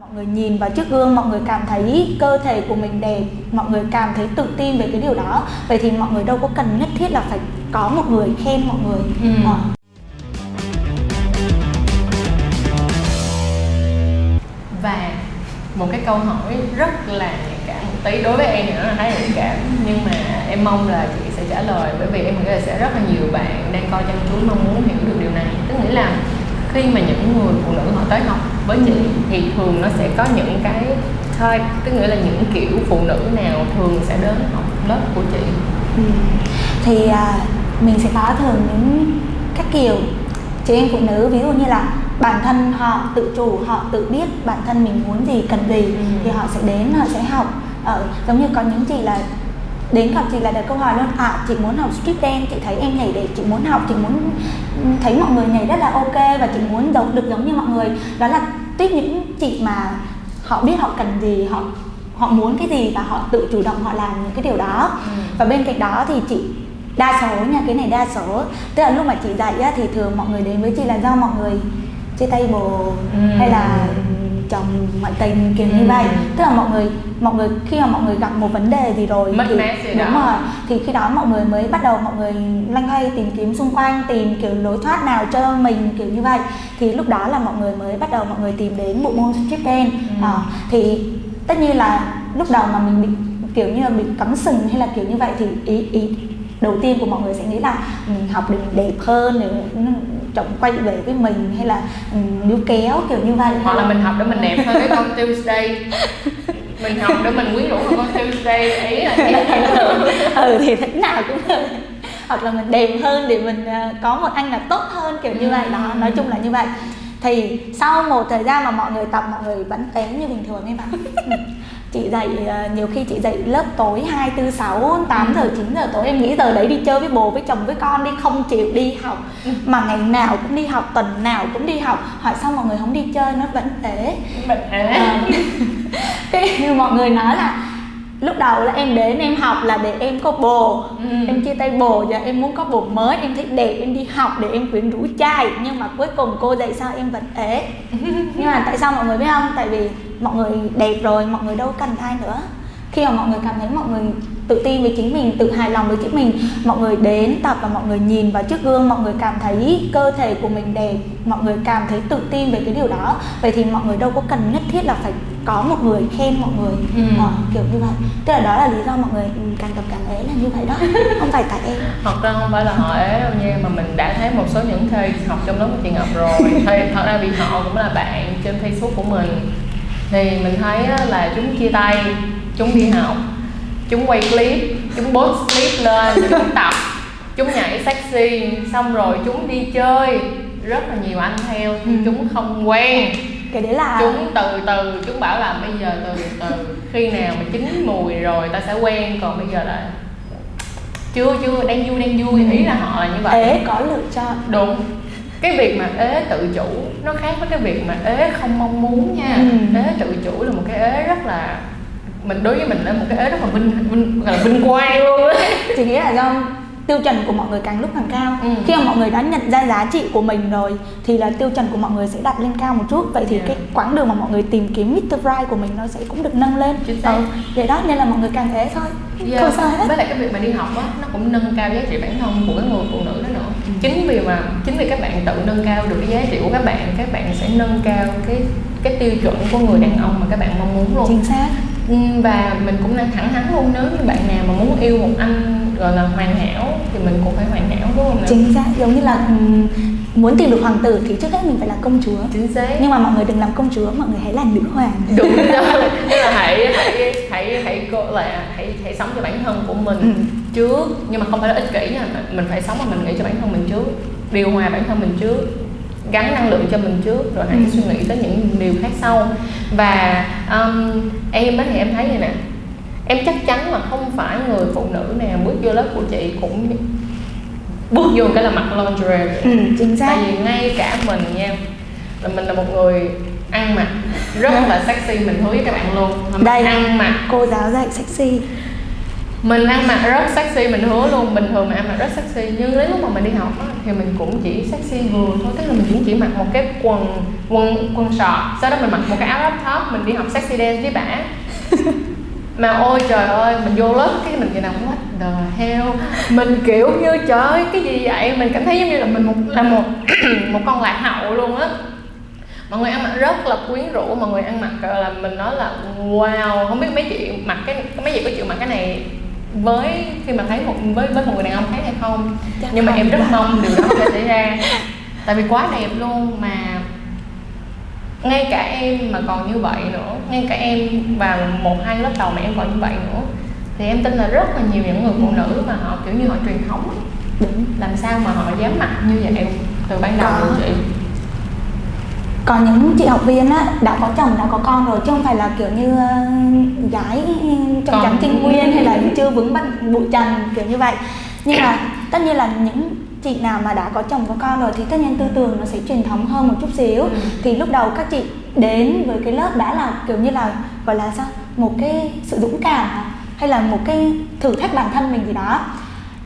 mọi người nhìn vào chiếc gương mọi người cảm thấy cơ thể của mình đẹp mọi người cảm thấy tự tin về cái điều đó vậy thì mọi người đâu có cần nhất thiết là phải có một người khen mọi người Ừ. Ờ. và một cái câu hỏi rất là nhạy cảm một tí đối với em thì nó là khá nhạy cảm nhưng mà em mong là chị sẽ trả lời bởi vì em nghĩ là sẽ rất là nhiều bạn đang coi chăm chú mong muốn hiểu được điều này tức nghĩa là khi mà những người phụ nữ họ tới học với chị thì thường nó sẽ có những cái type tức nghĩa là những kiểu phụ nữ nào thường sẽ đến học lớp của chị Ừ. thì à, mình sẽ có thường những các kiểu chị em phụ nữ ví dụ như là bản thân họ tự chủ họ tự biết bản thân mình muốn gì cần gì Ừ. thì họ sẽ đến họ sẽ học ở giống như có những chị là đến gặp chị là đặt câu hỏi luôn à chị muốn học street dance chị thấy em nhảy để chị muốn học chị muốn thấy mọi người nhảy rất là ok và chị muốn giống được giống như mọi người đó là tiếp những chị mà họ biết họ cần gì họ họ muốn cái gì và họ tự chủ động họ làm những cái điều đó Ừ. và bên cạnh đó thì chị đa số nha cái này đa số tức là lúc mà chị dạy á, thì thường mọi người đến với chị là do mọi người chia tay bồ Ừ. hay là chồng ngoại tình kiểu như Ừ. vậy tức là mọi người mọi người khi mà mọi người gặp một vấn đề gì rồi Mất thì gì đúng đó. rồi thì khi đó mọi người mới bắt đầu mọi người loanh quay tìm kiếm xung quanh tìm kiểu lối thoát nào cho mình kiểu như vậy thì lúc đó là mọi người mới bắt đầu mọi người tìm đến bộ môn strip dance Ừ. Ờ, thì tất nhiên là lúc đầu mà mình bị kiểu như là bị cắm sừng hay là kiểu như vậy thì ý ý đầu tiên của mọi người sẽ nghĩ là mình học để mình đẹp hơn để nó- trọng quay về với mình hay là ừ, níu kéo kiểu như vậy. Hoặc là mình học để mình đẹp hơn cái con Tuesday. Mình học để mình quyến rũ hơn con Tuesday ý là là ừ thì thế nào cũng được. Hoặc là mình đẹp hơn để mình ờ, có một anh là tốt hơn kiểu như vậy. Đó nói chung là như vậy. Thì sau một thời gian mà mọi người tập mọi người vẫn ém như bình thường ấy mà chị dạy ờ, nhiều khi chị dạy lớp tối 2, 4, 6, 8 giờ, 9 giờ tối Em nghĩ giờ đấy đi chơi với bố, với chồng, với con đi Không chịu đi học. Mà ngày nào cũng đi học, tuần nào cũng đi học. Hỏi sao mọi người không đi chơi nó vẫn thế. Mình Ờ, à. cái như mọi người nói là lúc đầu là em đến em học là để em có bồ Ừ. em chia tay bồ giờ em muốn có bồ mới em thấy đẹp em đi học để em quyến rũ trai nhưng mà cuối cùng cô dạy sao em vẫn ế nhưng mà tại sao mọi người biết không tại vì mọi người đẹp rồi mọi người đâu cần ai nữa khi mà mọi người cảm thấy mọi người tự tin với chính mình tự hài lòng với chính mình mọi người đến tập và mọi người nhìn vào chiếc gương mọi người cảm thấy cơ thể của mình đẹp mọi người cảm thấy tự tin về cái điều đó vậy thì mọi người đâu có cần nhất thiết là phải có một người khen mọi người. Ừ. Ờ, kiểu như vậy. Tức là đó là lý do mọi người càng tập càng ế là như vậy đó không phải tại em. Thật ra không phải là họ ế đâu nha mà mình đã thấy một số những thầy học trong lớp của chị Ngọc rồi. Thì thật ra vì họ cũng là bạn trên Facebook của mình. Thì mình thấy là chúng chia tay chúng đi học chúng quay clip chúng post clip lên chúng tập chúng nhảy sexy. Xong rồi chúng đi chơi. Rất là nhiều anh theo nhưng Ừ. chúng không quen cái đấy là chúng từ từ chúng bảo là bây giờ từ từ khi nào mà chín mùi rồi ta sẽ quen còn bây giờ là chưa chưa đang vui đang vui ý là họ là như vậy. Ế có lựa chọn. Đúng. Cái việc mà ế tự chủ nó khác với cái việc mà ế không mong muốn nha. Ừ. ế tự chủ là một cái ế rất là mình đối với mình là một cái ế rất là vinh vinh gọi là vinh quang luôn á. Chị nghĩ là do tiêu chuẩn của mọi người càng lúc càng cao Ừ. khi mà mọi người đã nhận ra giá trị của mình rồi thì là tiêu chuẩn của mọi người sẽ đặt lên cao một chút vậy thì Yeah. cái quãng đường mà mọi người tìm kiếm Mr. Right của mình nó sẽ cũng được nâng lên ừ, vậy đó nên là mọi người càng ế thôi Yeah. không sao hết với lại cái việc mà đi học á nó cũng nâng cao giá trị bản thân của cái người phụ nữ đó nữa Ừ. chính vì mà chính vì các bạn tự nâng cao được cái giá trị của các bạn các bạn sẽ nâng cao cái cái tiêu chuẩn của người đàn ông mà các bạn mong muốn luôn chính xác Ừ, và mình cũng đang thẳng thắn luôn nếu như bạn nào mà muốn yêu một anh gọi là hoàn hảo thì mình cũng phải hoàn hảo đúng không nào? chính xác giống như là muốn tìm được hoàng tử thì trước hết mình phải là công chúa chính xác nhưng mà mọi người đừng làm công chúa mọi người hãy là nữ hoàng đúng rồi nên là hãy hãy hãy hãy là hãy hãy sống cho bản thân của mình Ừ. trước nhưng mà không phải là ích kỷ nha mình phải sống mà mình nghĩ cho bản thân mình trước điều hòa bản thân mình trước gắn năng lượng cho mình trước rồi hãy Ừ. suy nghĩ tới những điều khác sau và um, em á thì em thấy vậy nè em chắc chắn là không phải người phụ nữ nào bước vô lớp của chị cũng bước vô cái là mặc lingerie ừ, chính xác. Tại vì ngay cả mình nha là mình là một người ăn mặc rất là sexy mình hứa với các bạn luôn. Là mình đây ăn mặc. cô giáo dạy sexy. Mình ăn mặc rất sexy mình hứa luôn. Bình thường mà ăn mặc rất sexy nhưng đến lúc mà mình đi học á, thì mình cũng chỉ sexy vừa thôi. Tức là mình cũng chỉ mặc một cái quần quần quần sọt sau đó mình mặc một cái áo crop top mình đi học sexy dance với bả mà ôi trời ơi mình vô lớp cái mình vậy nào what the hell? Mình kiểu như trời ơi cái gì vậy? Mình cảm thấy giống như là mình một là một một con lạc hậu luôn á. Mọi người ăn mặc rất là quyến rũ mọi người ăn mặc là mình nói là wow. Không biết mấy chị mặc cái mấy chị có chịu mặc cái này với khi mà thấy một với với một người đàn ông khác hay không? Chắc nhưng mà em rất mong điều đó không xảy ra. Tại vì quá đẹp luôn mà ngay cả em mà còn như vậy nữa ngay cả em vào một hai lớp đầu mà em còn như vậy nữa thì em tin là rất là nhiều những người phụ nữ mà họ kiểu như họ truyền thống Đúng. làm sao mà họ dám mặc như vậy từ ban đầu luôn chị còn những chị học viên á đã có chồng đã có con rồi chứ không phải là kiểu như uh, gái trong trắng trinh nguyên hay là chưa vững bận bụi trần kiểu như vậy nhưng mà tất nhiên là những chị nào mà đã có chồng có con rồi thì tất nhiên tư tưởng nó sẽ truyền thống hơn một chút xíu. Ừ. thì lúc đầu các chị đến với cái lớp đã là kiểu như là gọi là sao? Một cái sự dũng cảm hay là một cái thử thách bản thân mình gì đó.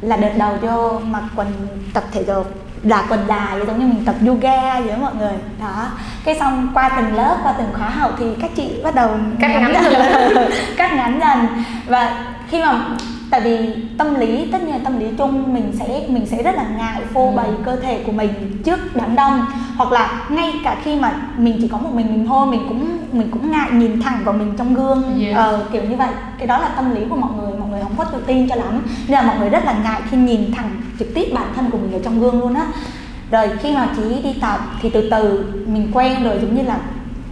Là đợt đầu vô mặc quần tập thể dục là quần đài giống như mình tập yoga vậy đó mọi người. Đó. Cái xong qua từng lớp qua từng khóa học thì các chị bắt đầu cắt ngắn dần. Cắt ngắn dần. Và khi mà tại vì tâm lý tất nhiên tâm lý chung mình sẽ mình sẽ rất là ngại phô ừ. bày cơ thể của mình trước đám đông. Hoặc là ngay cả khi mà mình chỉ có một mình mình thôi mình cũng mình cũng ngại nhìn thẳng vào mình trong gương. Yeah. ờ, kiểu như vậy. Cái đó là tâm lý của mọi người mọi người không có tự tin cho lắm. Nên là mọi người rất là ngại khi nhìn thẳng trực tiếp bản thân của mình ở trong gương luôn á. Rồi khi mà chị đi tập thì từ từ mình quen rồi giống như là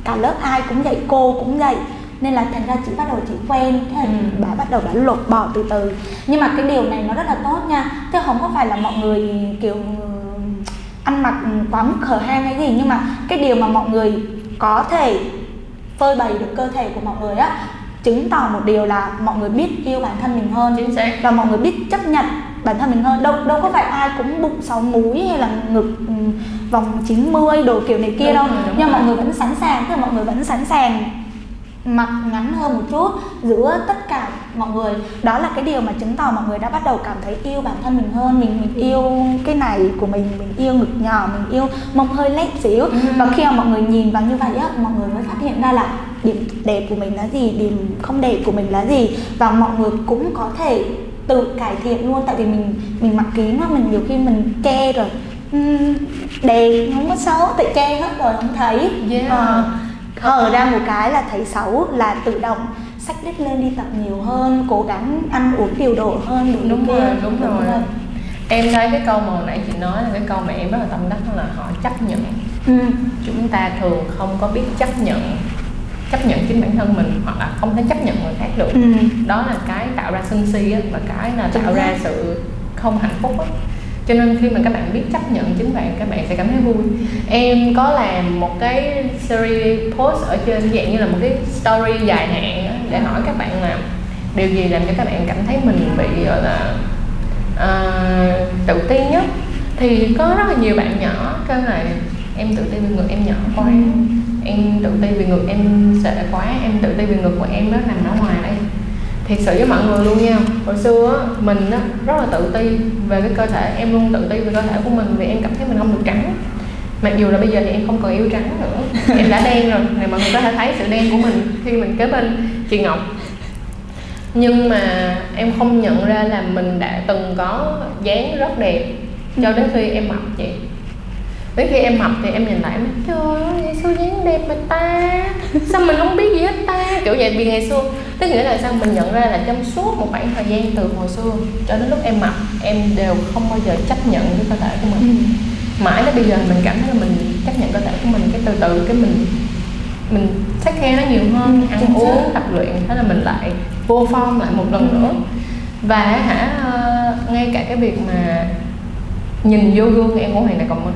cả lớp ai cũng vậy cô cũng vậy nên là thành ra chị bắt đầu chị quen thế là ừ. bà bắt đầu bà lột bỏ từ từ. Nhưng mà cái điều này nó rất là tốt nha. Chứ không có phải là mọi người kiểu ăn mặc quá mức khở hang hay gì nhưng mà cái điều mà mọi người có thể phơi bày được cơ thể của mọi người á chứng tỏ một điều là mọi người biết yêu bản thân mình hơn. Chính xác. Và mọi người biết chấp nhận bản thân mình hơn. Đâu đâu có phải ai cũng bụng sáu múi hay là ngực ừ, vòng 90 đồ kiểu này kia đúng đâu. rồi, nhưng rồi. mọi người vẫn sẵn sàng tức là mọi người vẫn sẵn sàng mặc ngắn hơn một chút giữa tất cả mọi người. Đó là cái điều mà chứng tỏ mọi người đã bắt đầu cảm thấy yêu bản thân mình hơn. Mình mình yêu cái này của mình mình yêu ngực nhỏ mình yêu mông hơi lép xíu. Ừ. và khi mà mọi người nhìn vào như vậy á mọi người mới phát hiện ra là điểm đẹp của mình là gì điểm không đẹp của mình là gì. Và mọi người cũng có thể tự cải thiện luôn. Tại vì mình mình mặc kín á mình nhiều khi mình che rồi. Đẹp không có xấu tại che hết rồi không thấy. Yeah. à, hở ra một cái là thấy xấu là tự động sách đích lên đi tập nhiều hơn cố gắng ăn uống điều độ hơn đúng, đúng rồi đúng, đúng rồi. rồi. Em thấy cái câu mà hồi nãy chị nói là cái câu mà em rất là tâm đắc là họ chấp nhận. Ừ. chúng ta thường không có biết chấp nhận chấp nhận chính bản thân mình hoặc là không thể chấp nhận người khác được. Ừ. đó là cái tạo ra sân si á, và cái là tạo ra sự không hạnh phúc á cho nên khi mà các bạn biết chấp nhận chính bạn các bạn sẽ cảm thấy vui. Em có làm một cái series post ở trên dạng như là một cái story dài hạn để hỏi các bạn là điều gì làm cho các bạn cảm thấy mình bị gọi là uh, tự ti nhất. Thì có rất là nhiều bạn nhỏ kêu là em tự ti vì ngực em nhỏ quá. Em tự ti vì ngực em sợ quá em tự ti vì ngực của em nó nằm ở ngoài đây thiệt sự với mọi người luôn nha. Hồi xưa á mình á rất là tự ti về cái cơ thể em luôn tự ti về cơ thể của mình vì em cảm thấy mình không được trắng. Mặc dù là bây giờ thì em không còn yêu trắng nữa em đã đen rồi thì mọi người có thể thấy sự đen của mình khi mình kế bên chị ngọc. Nhưng mà em không nhận ra là mình đã từng có dáng rất đẹp cho đến khi em mập chị đến khi em mập thì em nhìn lại trời ơi sao dáng đẹp mà ta. Sao mình không biết gì hết ta? Kiểu vậy vì ngày xưa tức nghĩa là sao? Mình nhận ra là trong suốt một khoảng thời gian từ hồi xưa cho đến lúc em mập em đều không bao giờ chấp nhận cái cơ thể của mình. Ừ. mãi đến bây giờ mình cảm thấy là mình chấp nhận cơ thể của mình cái từ từ cái mình mình take care nó nhiều hơn ừ, ăn uống tập luyện thế là mình lại vô form lại một lần ừ. nữa. Và hả ngay cả cái việc mà nhìn vô gương em cũng hoàn toàn còn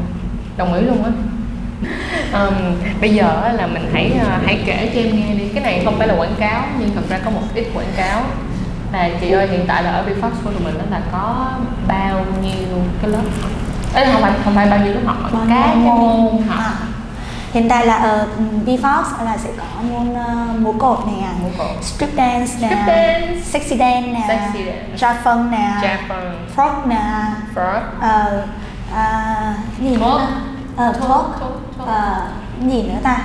đồng ý luôn á. Um, bây giờ là mình hãy uh, hãy kể cho em nghe đi. Cái này không phải là quảng cáo nhưng thật ra có một ít quảng cáo. Là chị ơi hiện tại là ở Bfox của tụi mình đó là có bao nhiêu cái lớp? Ê, không phải không phải bao nhiêu lớp học các môn? học. Hiện tại là ở VFox là sẽ có môn uh, múa cột nè Múa cột. strip dance nè sexy dance nè Sexy dance. jazz funk nè frog nè Frog. ờ à, gì nữa ờ folk. ờ gì nữa ta.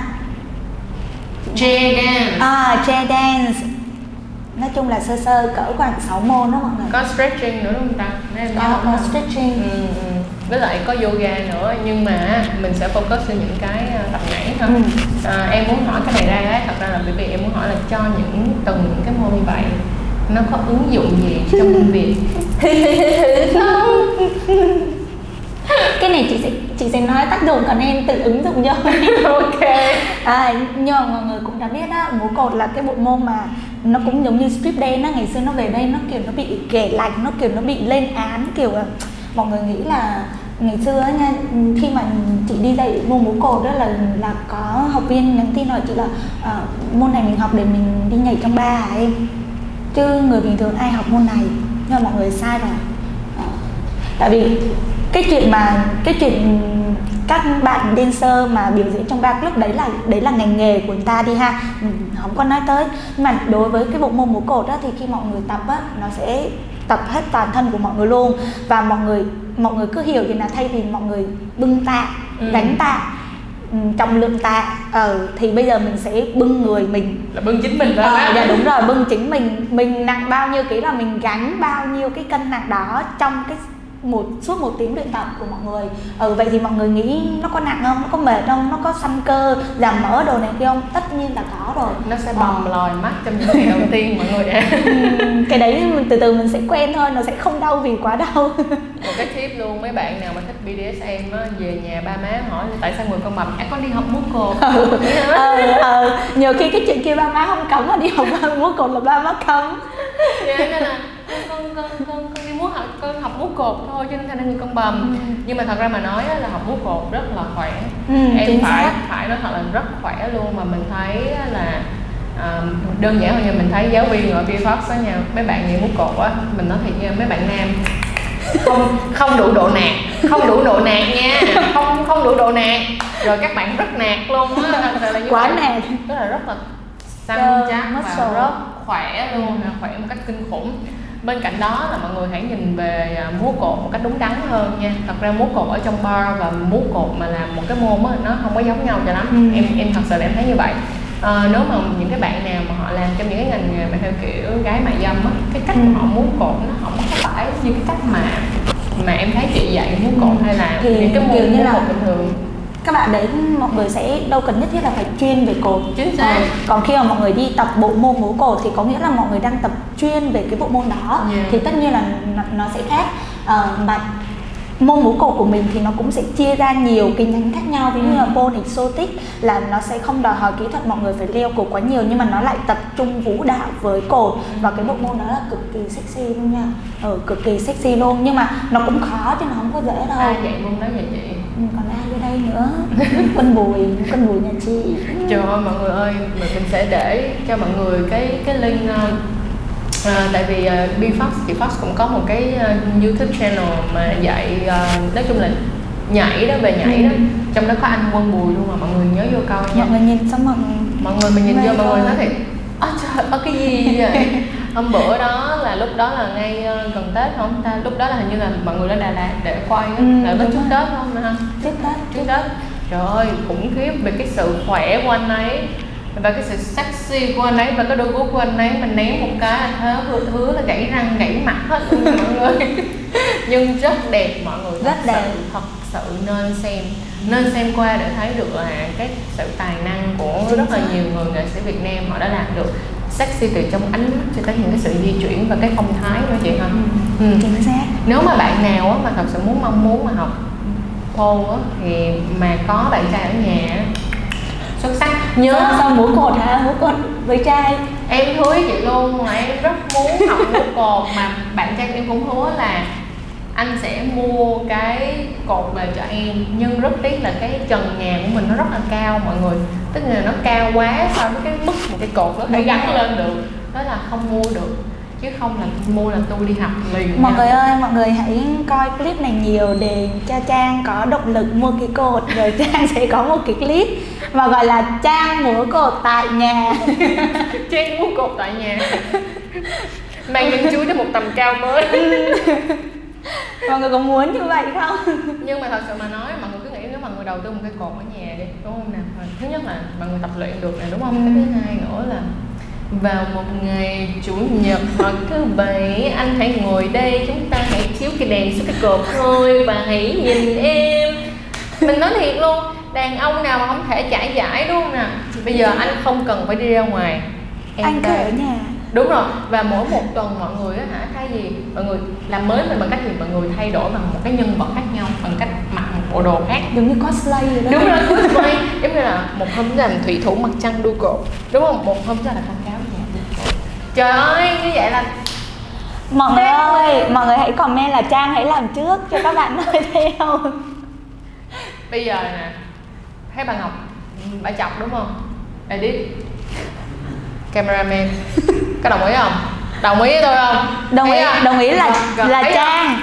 J dance. À jazz dance. Nói chung là sơ sơ cỡ khoảng 6 môn đó mọi người. Có stretching nữa đúng không ta? Nhớ có, có stretching. Ừ, ừ. với lại có yoga nữa nhưng mà mình sẽ focus trên những cái ờ, tập nhảy ha Ừ. à, em muốn hỏi cái này ra ấy, thật ra là bởi vì em muốn hỏi là cho những từng những cái môn như vậy nó có ứng dụng gì trong công việc cái này chị sẽ chị sẽ nói tác dụng còn em tự ứng dụng cho ok. À, nhưng mà mọi người cũng đã biết á múa cột là cái bộ môn mà nó cũng giống như strip dance á ngày xưa nó về đây nó kiểu nó bị ghẻ lạnh nó kiểu nó bị lên án kiểu là mọi người nghĩ là ngày xưa á nha khi mà chị đi dạy môn múa cột đó là là có học viên nhắn tin hỏi chị là "Ờ, môn này mình học để mình đi nhảy trong ba hả em? Chứ người bình thường ai học môn này? Nhưng mà mọi người sai rồi. Ờ, tại vì cái chuyện mà cái chuyện các bạn dancer mà biểu diễn trong ba club đấy là đấy là ngành nghề của người ta đi ha. Mình không có nói tới. Nhưng mà đối với cái bộ môn múa cột á thì khi mọi người tập á nó sẽ tập hết toàn thân của mọi người luôn. Và mọi người mọi người cứ hiểu thì là thay vì mọi người bưng tạ Ừ. đánh tạ ừ, trọng lượng tạ ờ thì bây giờ mình sẽ bưng người mình. Là bưng chính mình lên Ờ, dạ đúng rồi bưng chính mình. Mình nặng bao nhiêu ký là mình gánh bao nhiêu cái cân nặng đó trong cái một suốt một tiếng luyện tập của mọi người. Ừ vậy thì mọi người nghĩ nó có nặng không? Nó có mệt không? Nó có săn cơ giảm mỡ đồ này kia không? Tất nhiên là có rồi. Nó sẽ bầm lòi mắt trong những ngày đầu tiên mọi người ạ. Ừm, cái đấy mình từ từ mình sẽ quen thôi nó sẽ không đau vì quá đau. Một cái tip luôn mấy bạn nào mà thích BDSM á về nhà ba má hỏi tại sao người con mập à con đi học múa cột. Ờ ờ nhiều khi cái chuyện kia ba má không cấm mà đi học múa cột là ba má cấm. Dạ, nên là con con con con, đi múa học con học cột thôi cho nên thành ra người con bầm. Nhưng mà thật ra mà nói là học múa cột rất là khỏe. Ừ, em phải xác. phải nói thật là rất khỏe luôn mà mình thấy là à, đơn giản hơn như mình thấy giáo viên ở VFox đó nha mấy bạn nhảy múa cột á mình nói thiệt nha mấy bạn nam không không đủ độ nạt không đủ độ nạt nha không không đủ độ nạt. Rồi các bạn rất nạt luôn á là quá nè tức là rất là săn chắc và rất khỏe luôn khỏe một cách kinh khủng bên cạnh đó là mọi người hãy nhìn về à, múa cột một cách đúng đắn hơn nha. Thật ra múa cột ở trong bar và múa cột mà làm một cái môn á nó không có giống nhau cho lắm. Ừ. em em thật sự là em thấy như vậy. Ờ, nếu mà những cái bạn nào mà họ làm trong những cái ngành nghề mà theo kiểu gái mại dâm á cái cách Ừ. mà họ múa cột nó không có phải như cái cách mà mà em thấy chị dạy múa cột hay là Thì những cái môn múa là- cột bình thường các bạn đấy mọi người sẽ đâu cần nhất thiết là phải chuyên về cột Chính xác. Ờ, còn khi mà mọi người đi tập bộ môn múa cột thì có nghĩa là mọi người đang tập chuyên về cái bộ môn đó Yeah. thì tất nhiên là nó, nó sẽ khác. Ờ, mà môn múa cột của mình thì nó cũng sẽ chia ra nhiều cái nhánh khác nhau ví như là pole exotic là nó sẽ không đòi hỏi kỹ thuật mọi người phải leo cột quá nhiều nhưng mà nó lại tập trung vũ đạo với cột. Và cái bộ môn đó là cực kỳ sexy luôn nha. Ừ, cực kỳ sexy luôn. Nhưng mà nó cũng khó chứ nó không có dễ đâu. Ai dạy môn đó vậy chị? Ừ, còn ai nữa. Quân bùi quân bùi nhà chị. Trời ơi mọi người ơi, mình, sẽ để cho mọi người cái cái link uh, tại vì uh, Bfox, chị Fox cũng có một cái uh, YouTube channel mà dạy uh, nói chung là nhảy đó về nhảy đó, trong đó có anh Quân Bùi luôn mà mọi người nhớ vô coi nha. mọi người nhìn xong mọi người Mọi người mình nhìn vô mọi người nói thiệt, ơ trời ơi cái gì vậy? Hôm bữa đó là lúc đó là ngay uh, gần Tết không ta? Lúc đó là hình như là mọi người lên Đà Lạt để quay á, Ừ, là lúc đúng trước. Tết không ha? tiếp tết trước đó trời ơi khủng khiếp về cái sự khỏe của anh ấy và cái sự sexy của anh ấy và cái đôi guốc của anh ấy mình ném một cái là thế hứa, hứa là gãy răng gãy mặt hết luôn mọi người nhưng rất đẹp mọi người Rất thật đẹp. sự, thật sự nên xem nên xem qua để thấy được là cái sự tài năng của rất là nhiều người nghệ sĩ Việt Nam họ đã làm được sexy từ trong ánh mắt cho tới những cái sự di chuyển và cái phong thái nữa chị hả? Ừ. chính xác. Nếu mà bạn nào á, mà thật sự muốn mong muốn mà học pole á, thì mà có bạn trai ở nhà xuất sắc. Nhớ xong múa cột hả? Múa cột với trai em hứa chị luôn là em rất muốn học múa cột mà bạn trai em cũng hứa là anh sẽ mua cái cột về cho em nhưng rất tiếc là cái trần nhà của mình nó rất là cao mọi người. Tức là nó cao quá so với cái mức một cái cột nó thể gắn lên được. Đó là không mua được chứ không là mua là tu đi học liền mọi nha. người ơi mọi người hãy coi clip này nhiều để cho trang có động lực mua cái cột rồi trang sẽ có một cái clip mà gọi là trang múa cột tại nhà. Trang muốn cột tại nhà. Mang nhân chuối đến một tầm cao mới mọi người có muốn như vậy không? Nhưng mà thật sự mà nói mọi người cứ nghĩ nếu mà người đầu tư một cái cột ở nhà đi đúng không nào thứ nhất là mọi người tập luyện được này đúng không? Cái thứ hai nữa là vào một ngày chủ nhật hoặc thứ bảy anh hãy ngồi đây chúng ta hãy chiếu cái đèn xuống cái cột thôi và hãy nhìn em. Mình nói thiệt luôn đàn ông nào mà không thể trải giải đúng không nào bây giờ anh không cần phải đi ra ngoài. Em anh cứ ở nhà đúng rồi. Và mỗi một tuần mọi người á hả thay gì mọi người làm mới mình bằng cách gì? Mọi người thay đổi bằng một cái nhân vật khác nhau bằng cách mặc một bộ đồ khác. Giống như cosplay rồi đó. Đúng rồi cosplay. Giống như là một hôm là thủy thủ mặt trăng đu cột. Đúng không? Một hôm là con cáo nhà trời ơi như vậy là mọi người ơi mọi người hãy comment là trang hãy làm trước cho các bạn nói theo. Bây giờ nè thấy bà ngọc bà chọc đúng không? Edit cameraman có đồng ý không? Đồng ý với tôi không? Đồng ý đồng ý là là không? trang.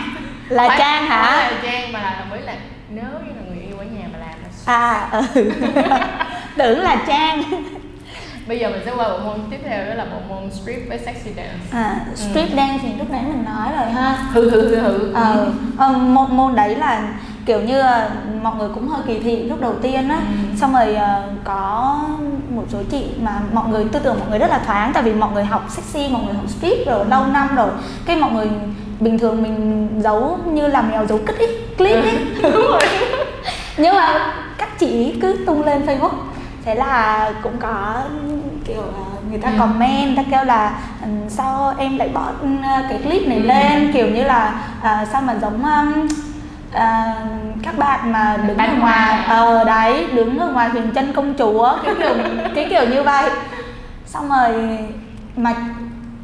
Là Phải- trang hả? Là trang mà là đồng ý là nếu như là người yêu ở nhà mà làm là à ừ. Tưởng là trang. Bây giờ mình sẽ qua bộ môn tiếp theo đó là bộ môn strip với sexy dance. À street dance thì lúc nãy mình nói rồi ha. Hừ hừ hừ hừ. Ờ ờ, môn môn đấy là kiểu như là mọi người cũng hơi kỳ thị lúc đầu tiên á. Ừ. xong rồi ờ, có một số chị mà mọi người tư tưởng mọi người rất là thoáng tại vì mọi người học sexy mọi người học street rồi lâu năm rồi. Cái mọi người bình thường mình giấu như là mèo giấu cất ấy clip ấy. Đúng rồi. Nhưng mà các chị cứ tung lên facebook. Thế là cũng có kiểu người ta Ừ. comment ta kêu là "Ừ, sao em lại bỏ ừ, cái clip này Ừ. lên? Kiểu như là à, sao mà giống um, à, các bạn mà đứng ở Bán ngoài ờ đấy đứng ở ngoài huyền chân công chúa cái kiểu cái kiểu như vậy. Xong rồi mà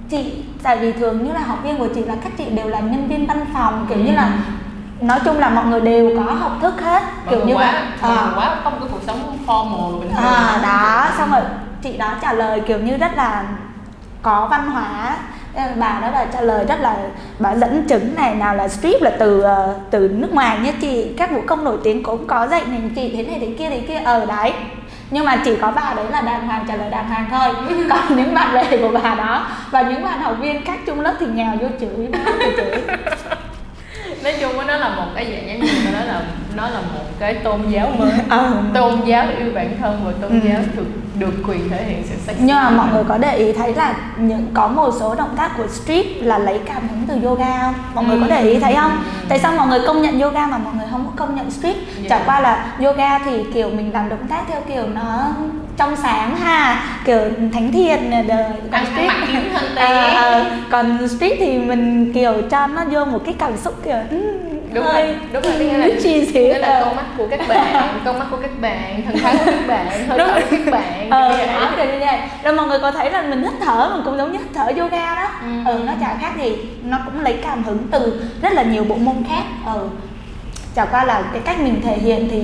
chị tại vì thường như là học viên của chị là các chị đều là nhân viên văn phòng kiểu như là nói chung là mọi người đều có học thức hết kiểu như quá vậy. à. à, quá có một cái cuộc sống formal bình thường. À đó xong rồi chị đó trả lời kiểu như rất là có văn hóa bà đó là trả lời rất là bà dẫn chứng này nào là strip là từ ờ, từ nước ngoài nhé chị. Các vũ công nổi tiếng cũng có dạy này chị thế này thế kia thế kia. Ở đấy. Nhưng mà chỉ có bà đấy là đàng hoàng trả lời đàng hoàng thôi. Còn những bạn bè của bà đó và những bạn học viên khác chung lớp thì nhào vô chửi nó chửi. Nói chung nó là một cái dạng giống như nói là nó là một cái tôn giáo mới. Ờ. tôn giáo yêu bản thân và tôn Ừ. giáo được được quyền thể hiện sự sexy. Nhưng mà mọi người có để ý thấy là những có một số động tác của strip là lấy cảm hứng từ yoga không? Mọi người có để ý thấy không? Ừ. tại sao mọi người công nhận yoga mà mọi người không có công nhận strip? Yeah. chẳng qua là yoga thì kiểu mình làm động tác theo kiểu nó trong sáng ha kiểu thánh thiện tí. Ờ, ờ, còn strip thì mình kiểu cho nó vô một cái cảm xúc kiểu ừ, đúng rồi đúng rồi nghĩa là chi xíu nghĩa là con mắt của các bạn con mắt của các bạn thần thái của các bạn hơi thở của các bạn ờ đó kiểu như vậy. Rồi mọi người có thấy là mình hít thở mình cũng giống như hít thở yoga đó. Ừ. ừ nó chả khác gì. Nó cũng lấy cảm hứng từ rất là nhiều bộ môn khác. Ừ. Chả qua là cái cách mình thể hiện thì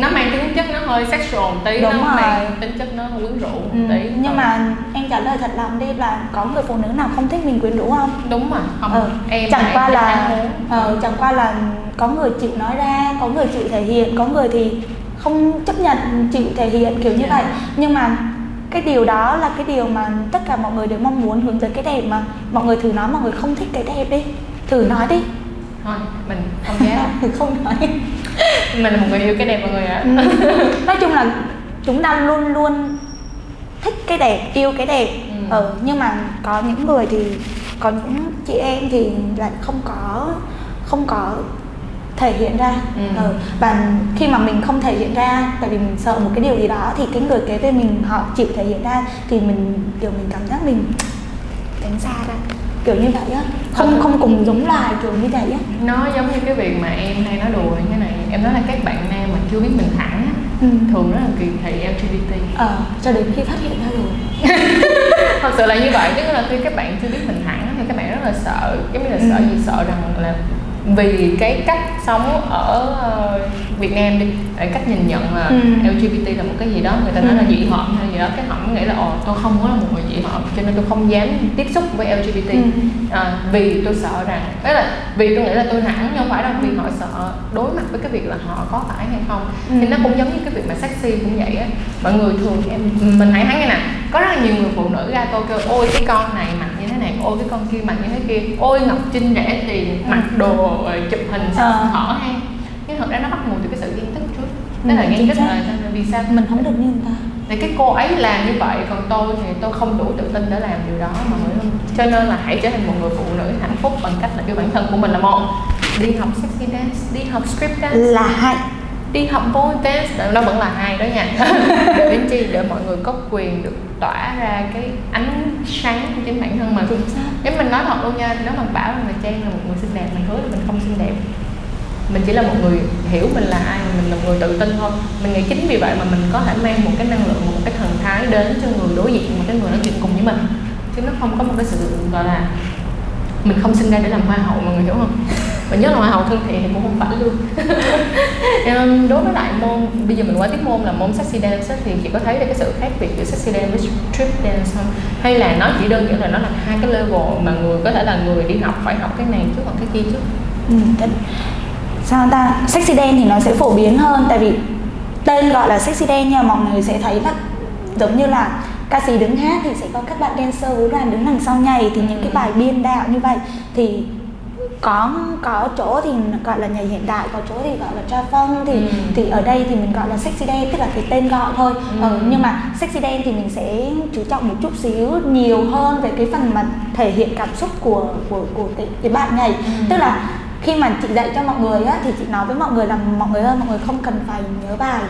nó mang tính chất nó hơi sexual một tí Đúng nó rồi. mang tính chất nó quyến rũ một ừ, tí. Nhưng Ờ. mà em trả lời thật lòng đi là có người phụ nữ nào không thích mình quyến rũ không? Đúng rồi. Không ừ. em chẳng em qua chắc là ờ, chẳng qua là có người chịu nói ra có người chịu thể hiện có người thì không chấp nhận chịu thể hiện kiểu như Dạ. vậy. Nhưng mà cái điều đó là cái điều mà tất cả mọi người đều mong muốn hướng tới cái đẹp mà. Mọi người thử nói mọi người không thích cái đẹp đi. Thử nói đi. Thôi mình không dám. Không nói mình là một người yêu cái đẹp mọi người ạ Ừ. nói chung là chúng ta luôn luôn thích cái đẹp yêu cái đẹp Ừ. ừ. nhưng mà có những người thì có những chị em thì lại không có không có thể hiện ra Ừ. ừ. và khi mà mình không thể hiện ra tại vì mình sợ một cái điều gì đó thì cái người kế bên mình họ chịu thể hiện ra thì mình kiểu mình cảm giác mình tránh xa ra kiểu như vậy á. Không không cùng giống loài kiểu như vậy á. Nó giống như cái việc mà em hay nói đùa như thế này. Em nói là các bạn nam mà chưa biết mình thẳng á ừ. thường rất là kỳ thị LGBT ờ cho đến khi phát hiện ra rồi. Thật sự là như vậy tức là khi các bạn chưa biết mình thẳng thì các bạn rất là sợ. Giống như là sợ Ừ. gì? Sợ rằng là vì cái cách sống ở ờ, Việt Nam đi cái cách nhìn nhận là Ừ. LGBT là một cái gì đó người ta nói Ừ. là dị hợm hay gì đó cái họ nghĩ là ồ tôi không muốn là một người dị hợm cho nên tôi không dám tiếp xúc với LGBT Ừ. à, vì tôi sợ rằng đấy là vì tôi nghĩ là tôi nản nhưng không phải đâu vì họ sợ đối mặt với cái việc là họ có phải hay không Ừ. thì nó cũng giống như cái việc mà sexy cũng vậy á mọi người thường em mình hãy thấy nghe nè có rất là nhiều người phụ nữ ra tôi kêu ôi cái con này này ôi cái con kia mặc như thế kia. Ôi ngọc trinh rẻ tiền mặc đồ rồi chụp hình Ờ. hở hang nhưng thật ra nó bắt nguồn từ cái sự ghen tức trước. Ừ, tức là ghen xác. là vì sao? Mình không được như người ta. Thì cái cô ấy làm như vậy còn tôi thì tôi không đủ tự tin để làm điều đó mà người. Không cho nên là hãy trở thành một người phụ nữ hạnh phúc bằng cách là yêu bản thân của mình là một. Đi học sexy dance đi học strip dance. Là hay đi học pole dance nó vẫn là hai đó nha. Để đến chi để mọi người có quyền được tỏa ra cái ánh sáng của chính bản thân mình. Nếu mình nói thật luôn nha nếu mà bảo là trang là một người xinh đẹp mình hứa là mình không xinh đẹp. Mình chỉ là một người hiểu mình là ai mà mình là một người tự tin thôi. Mình nghĩ chính vì vậy mà mình có thể mang một cái năng lượng một cái thần thái đến cho người đối diện mà cái người nói chuyện cùng với mình. Chứ nó không có một cái sự gọi là mình không sinh ra để làm hoa hậu mọi người hiểu không và nhớ là hoa hậu thân thiện thì cũng không phải luôn. Đối với lại môn bây giờ mình qua tiếp môn là môn sexy dance thì chị có thấy được cái sự khác biệt giữa sexy dance với strip dance không? Hay là nó chỉ đơn giản là nó là hai cái level mà người có thể là người đi học phải học cái này trước hoặc cái kia trước? Ừ, thật. sao ta? Sexy dance thì nó sẽ phổ biến hơn tại vì tên gọi là sexy dance nhưng mà mọi người sẽ thấy là giống như là ca sĩ đứng hát thì sẽ có các bạn dancer vũ đoàn đứng đằng sau nhảy thì những cái bài biên đạo như vậy. Thì có có chỗ thì gọi là nhảy hiện đại có chỗ thì gọi là tra phân thì Ừ. thì ở đây thì mình gọi là sexy dance tức là cái tên gọi thôi Ừ. ờ, nhưng mà sexy dance thì mình sẽ chú trọng một chút xíu nhiều hơn về cái phần mà thể hiện cảm xúc của của của cái cái bạn nhảy Ừ. tức là khi mà chị dạy cho mọi người á thì chị nói với mọi người là mọi người ơi mọi người không cần phải nhớ bài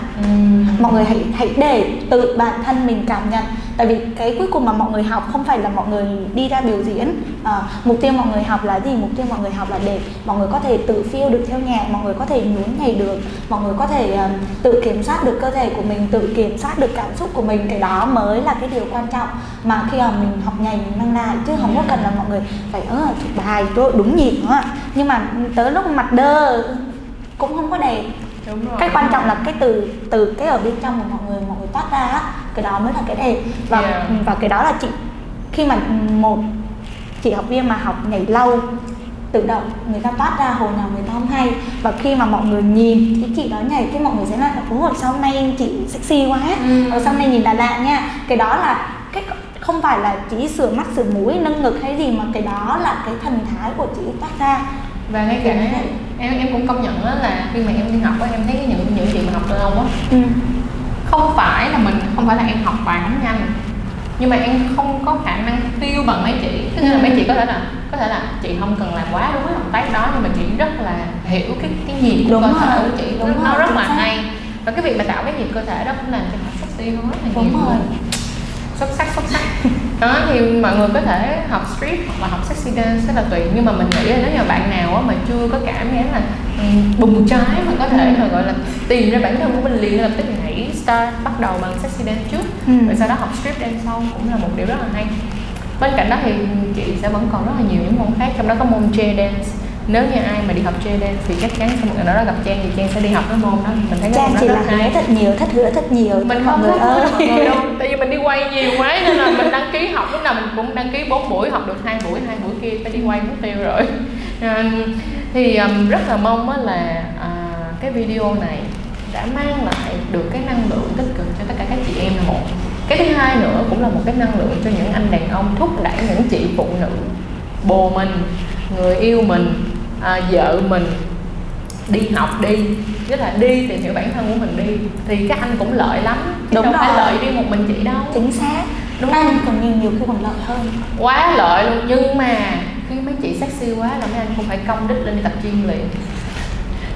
mọi người hãy hãy để tự bản thân mình cảm nhận tại vì cái cuối cùng mà mọi người học không phải là mọi người đi ra biểu diễn à, mục tiêu mọi người học là gì mục tiêu mọi người học là để mọi người có thể tự feel được theo nhạc mọi người có thể nhún nhảy được mọi người có thể um, tự kiểm soát được cơ thể của mình tự kiểm soát được cảm xúc của mình cái đó mới là cái điều quan trọng mà khi mà mình học nhảy mình mang lại chứ không có cần là mọi người phải ơ thuộc bài tôi đúng nhịp nữa nhưng mà tới lúc mặt đơ cũng không có đẹp. Đúng rồi. Cái quan trọng là cái từ từ cái ở bên trong của mọi người mọi người toát ra á, cái đó mới là cái đẹp. Và Yeah. và cái đó là chị khi mà một chị học viên mà học nhảy lâu tự động người ta toát ra hồi nào người ta không hay. Và khi mà mọi người nhìn cái chị đó nhảy cái mọi người sẽ nói là ủa sao hôm nay chị sexy quá? Ừ. sau này nhìn là lạ nha. Cái đó là cái không phải là chỉ sửa mắt sửa mũi nâng ngực hay gì mà cái đó là cái thần thái của chị toát ra và ngay cả em em cũng công nhận đó là khi mà em đi học á em thấy những những gì mà học từ ông á ừ. không phải là mình không phải là em học bài không nhanh nhưng mà em không có khả năng tiêu bằng mấy chị. Tức là Ừ. mấy chị có thể là có thể là chị không cần làm quá đúng cái động tác đó nhưng mà chị rất là hiểu cái cái nhịp của Đúng cơ thể của chị. Đúng nó rồi, rất là hay. Và cái việc mà tạo cái nhịp cơ thể đó cũng làm cho họ sexy hơn rất là đúng nhiều rồi xuất sắc xuất sắc. Đó thì mọi người có thể học street hoặc là học sexy dance rất là tùy. Nhưng mà mình nghĩ là nếu như bạn nào mà chưa có cảm giác là ừ, bùng cháy mà có thể là gọi là tìm ra bản thân của mình liền lập tức hãy start bắt đầu bằng sexy dance trước. Ừ. rồi sau đó học strip dance sau cũng là một điều rất là hay. Bên cạnh đó thì chị sẽ vẫn còn rất là nhiều những môn khác trong đó có môn J dance. Nếu như ai mà đi học J dance thì chắc chắn sau một ngày đó gặp Trang thì Trang sẽ đi học cái môn đó. Mình thấy cái Trang môn đó chỉ rất là hay. thật nhiều, thất hứa thật nhiều. Mình mọi không người thích ơi. mọi người đâu mình đi quay nhiều quá nên là mình đăng ký học lúc nào mình cũng đăng ký 4 buổi học được hai buổi hai buổi kia phải đi quay mất tiêu rồi. À, thì um, rất là mong á là uh, cái video này đã mang lại được cái năng lượng tích cực cho tất cả các chị em là một. Cái thứ hai nữa cũng là một cái năng lượng cho những anh đàn ông thúc đẩy những chị phụ nữ bồ mình người yêu mình à, vợ mình đi học đi rất là đi tìm hiểu bản thân của mình đi. Thì các anh cũng lợi lắm. Đúng đâu phải rồi. lợi đi một mình chị đâu. Chính xác. Đúng anh không? còn nhiều nhiều khi còn lợi hơn. Quá lợi luôn nhưng mà khi mấy chị sexy quá là mấy anh cũng phải công đích lên đi tập gym liền.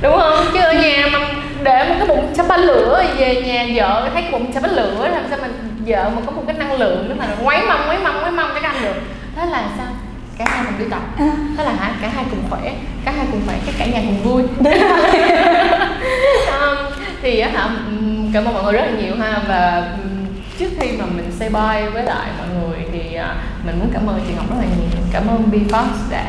Đúng không? Chứ ở nhà mà để một cái bụng chắp bánh lửa về nhà vợ thấy cái bụng chắp bánh lửa làm sao mình vợ mà có một cái năng lượng để mà quấy mông quấy mông quấy mông cái anh được. Thế là sao? Cả hai cùng đi tập. À. thế là hả? Cả hai cùng khỏe cả hai cùng khỏe cái cả nhà cùng vui. Um, thì hả cảm ơn mọi người rất là nhiều ha. Và trước khi mà mình say bye với lại mọi người thì à, mình muốn cảm ơn chị Ngọc rất là nhiều. Cảm ơn BFOX đã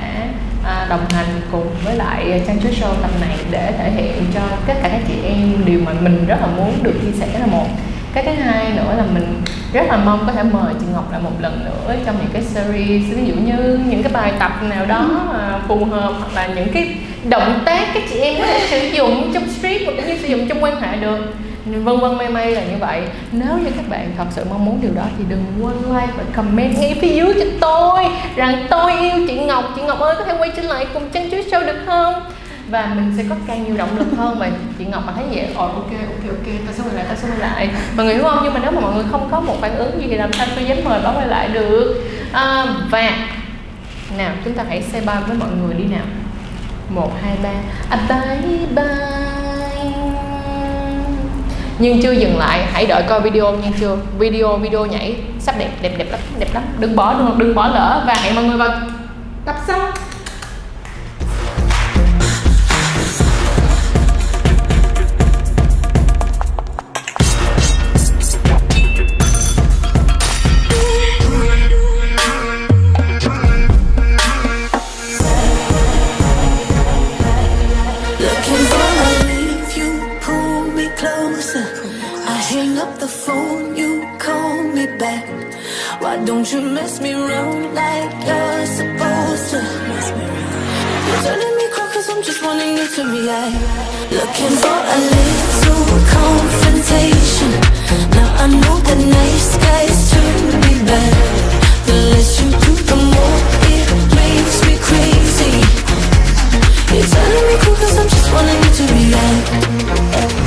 à, đồng hành cùng với lại trang chuối show tầm này để thể hiện cho tất cả các chị em điều mà mình rất là muốn được chia sẻ là một. Cái thứ hai nữa là mình rất là mong có thể mời chị Ngọc lại một lần nữa trong những cái series ví dụ như những cái bài tập nào đó mà phù hợp hoặc là những cái động tác các chị em có thể sử dụng trong strip cũng như sử dụng trong quan hệ được vân vân may may là như vậy. Nếu như các bạn thật sự mong muốn điều đó thì đừng quên like và comment ngay phía dưới cho tôi rằng tôi yêu chị Ngọc. Chị Ngọc ơi có thể quay trở lại cùng chân chuối show được không? Và mình sẽ có càng nhiều động lực hơn và chị Ngọc mà thấy vậy. Ồ ok ok ok. Ta sẽ quay lại ta sẽ quay lại. Mọi người hiểu không? Nhưng mà nếu mà mọi người không có một phản ứng gì thì làm sao tôi dám mời báo quay lại được? À, và nào chúng ta hãy say bye với mọi người đi nào. Một hai ba. À, bye bye nhưng chưa dừng lại hãy đợi coi video nha chưa? Video video nhảy sắp đẹp đẹp đẹp lắm đẹp lắm. Đừng bỏ đừng, đừng bỏ lỡ. Và hẹn mọi người vào tập sau. closer. I hang up the phone, you call me back. Why don't you mess me around like you're supposed to? You're turning me cold cause I'm just wanting you to react. Looking for a little confrontation. Now I know the nice guys turn me back. The less you do, the more it makes me crazy. You're turning me cool cause I'm just wanting you to react.